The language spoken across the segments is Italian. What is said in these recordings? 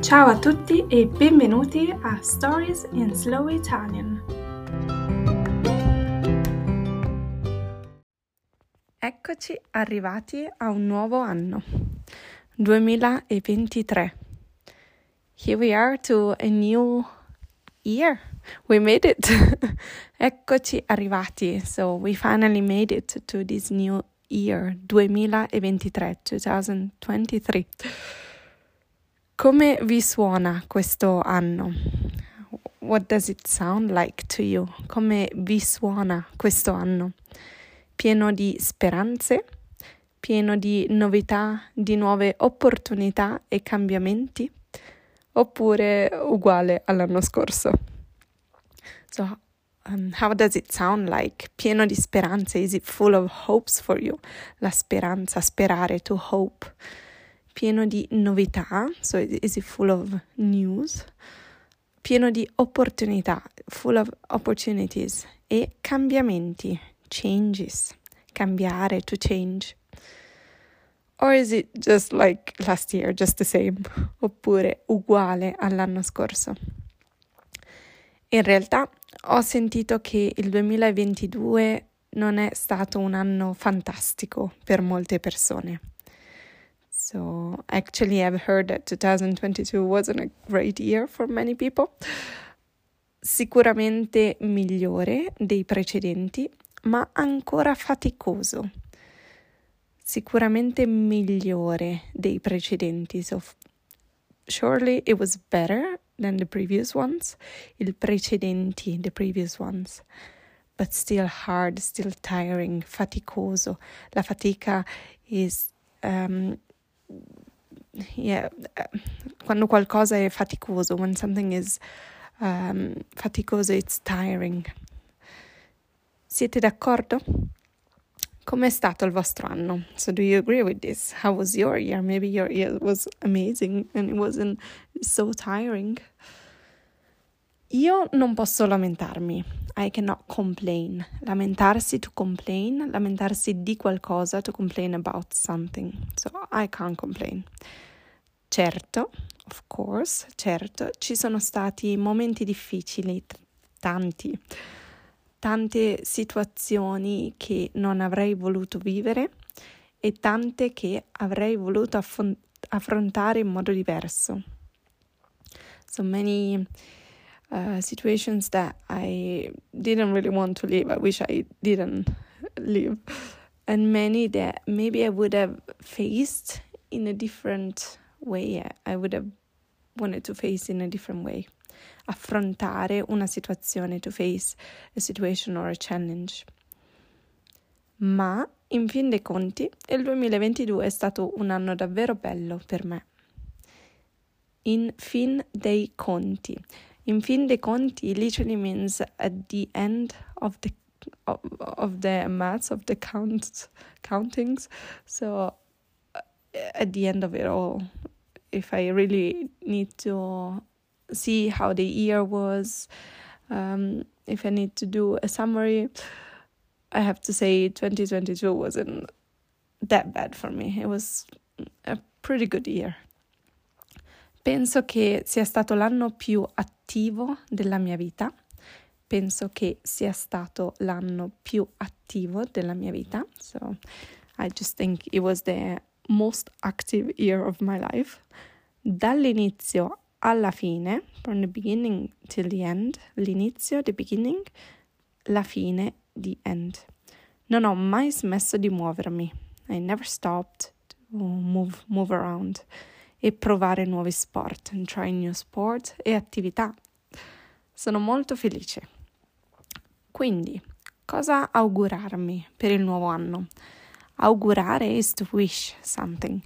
Ciao a tutti e benvenuti a Stories in Slow Italian. Eccoci arrivati a un nuovo anno, 2023. Here we are to a new year. We made it. Eccoci arrivati. So we finally made it to this new year, 2023, 2023. Come vi suona questo anno? What does it sound like to you? Come vi suona questo anno? Pieno di speranze, pieno di novità, di nuove opportunità e cambiamenti? Oppure uguale all'anno scorso? So, um, how does it sound like? Pieno di speranze? Is it full of hopes for you? La speranza, sperare, to hope pieno di novità, so is full of news? Pieno di opportunità, full of opportunities e cambiamenti, changes, cambiare, to change. Or is it just like last year, just the same? Oppure uguale all'anno scorso? In realtà ho sentito che il 2022 non è stato un anno fantastico per molte persone. So, actually, I've heard that 2022 wasn't a great year for many people. Sicuramente migliore dei precedenti, ma ancora faticoso. Sicuramente migliore dei precedenti. So, surely it was better than the previous ones. Il precedenti, the previous ones. But still hard, still tiring, faticoso. La fatica is um, yeah, quando qualcosa è faticoso, when something is um, faticoso, it's tiring. Siete d'accordo? Com'è stato il vostro anno? So do you agree with this? How was your year? Maybe your year was amazing and it wasn't so tiring. Io non posso lamentarmi. I cannot complain. Lamentarsi to complain, lamentarsi di qualcosa to complain about something. So I can't complain. Certo, of course, certo, ci sono stati momenti difficili, tanti, tante situazioni che non avrei voluto vivere e tante che avrei voluto affon- affrontare in modo diverso. So many uh, situations that I didn't really want to live. I wish I didn't live. And many that maybe I would have faced in a different way. I would have wanted to face in a different way. Affrontare una situazione, to face a situation or a challenge. Ma in fin dei conti, il 2022 è stato un anno davvero bello per me. In fin dei conti. In fin dei conti literally means at the end of the of, of the maths of the counts countings. So uh, at the end of it all, if I really need to see how the year was, um, if I need to do a summary, I have to say 2022 wasn't that bad for me. It was a pretty good year. Penso che sia stato l'anno più attivo della mia vita. Penso che sia stato l'anno più attivo della mia vita. So I just think it was the most active year of my life. Dall'inizio alla fine, from the beginning till the end, l'inizio, the beginning, la fine, the end. Non ho mai smesso di muovermi. I never stopped to move, move around e provare nuovi sport, and try new sport e attività. Sono molto felice. Quindi, cosa augurarmi per il nuovo anno? Augurare is to wish something.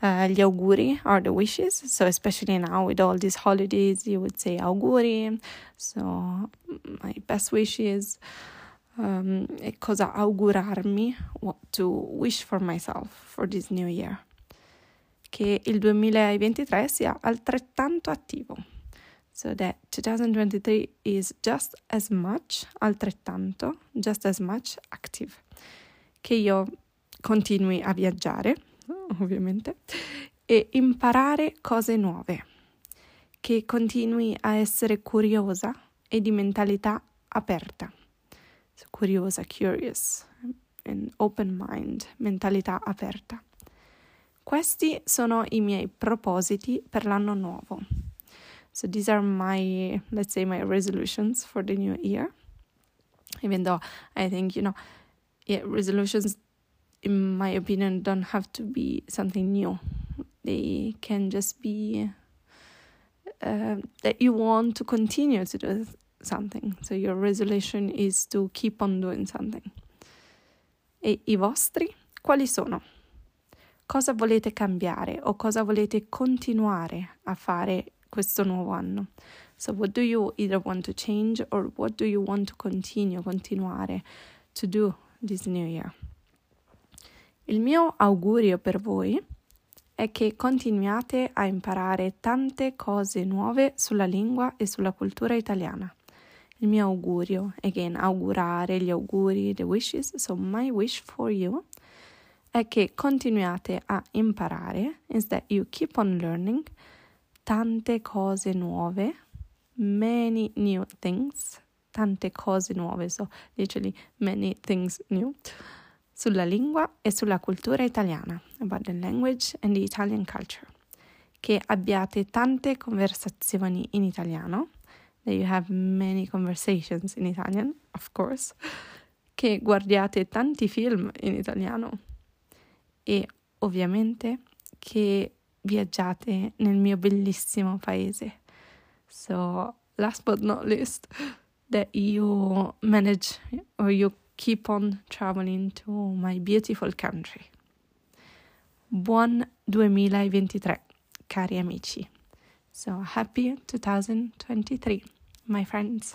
Uh, gli auguri are the wishes, so especially now with all these holidays, you would say auguri. So, my best wishes. Um, e cosa augurarmi? What to wish for myself for this new year. Che il 2023 sia altrettanto attivo. So that 2023 is just as much, altrettanto, just as much active. Che io continui a viaggiare, ovviamente, e imparare cose nuove. che continui a essere curiosa e di mentalità aperta. So, curiosa, curious, and open mind, mentalità aperta. Questi sono i miei propositi per l'anno nuovo. So these are my, let's say, my resolutions for the new year. Even though I think, you know, yeah, resolutions, in my opinion, don't have to be something new. They can just be uh, that you want to continue to do something. So your resolution is to keep on doing something. E i vostri quali sono? Cosa volete cambiare o cosa volete continuare a fare questo nuovo anno? So what do you either want to change or what do you want to continue, continuare to do this new year? Il mio augurio per voi è che continuiate a imparare tante cose nuove sulla lingua e sulla cultura italiana. Il mio augurio, again, augurare gli auguri, the wishes, so my wish for you, è che continuiate a imparare, is that you keep on learning tante cose nuove, many new things, tante cose nuove, so literally many things new sulla lingua e sulla cultura italiana, about the language and the Italian culture. Che abbiate tante conversazioni in italiano, that you have many conversations in Italian, of course, che guardiate tanti film in italiano e ovviamente che viaggiate nel mio bellissimo paese. So, last but not least, that you manage or you keep on traveling to my beautiful country. Buon 2023, cari amici. So happy 2023, my friends.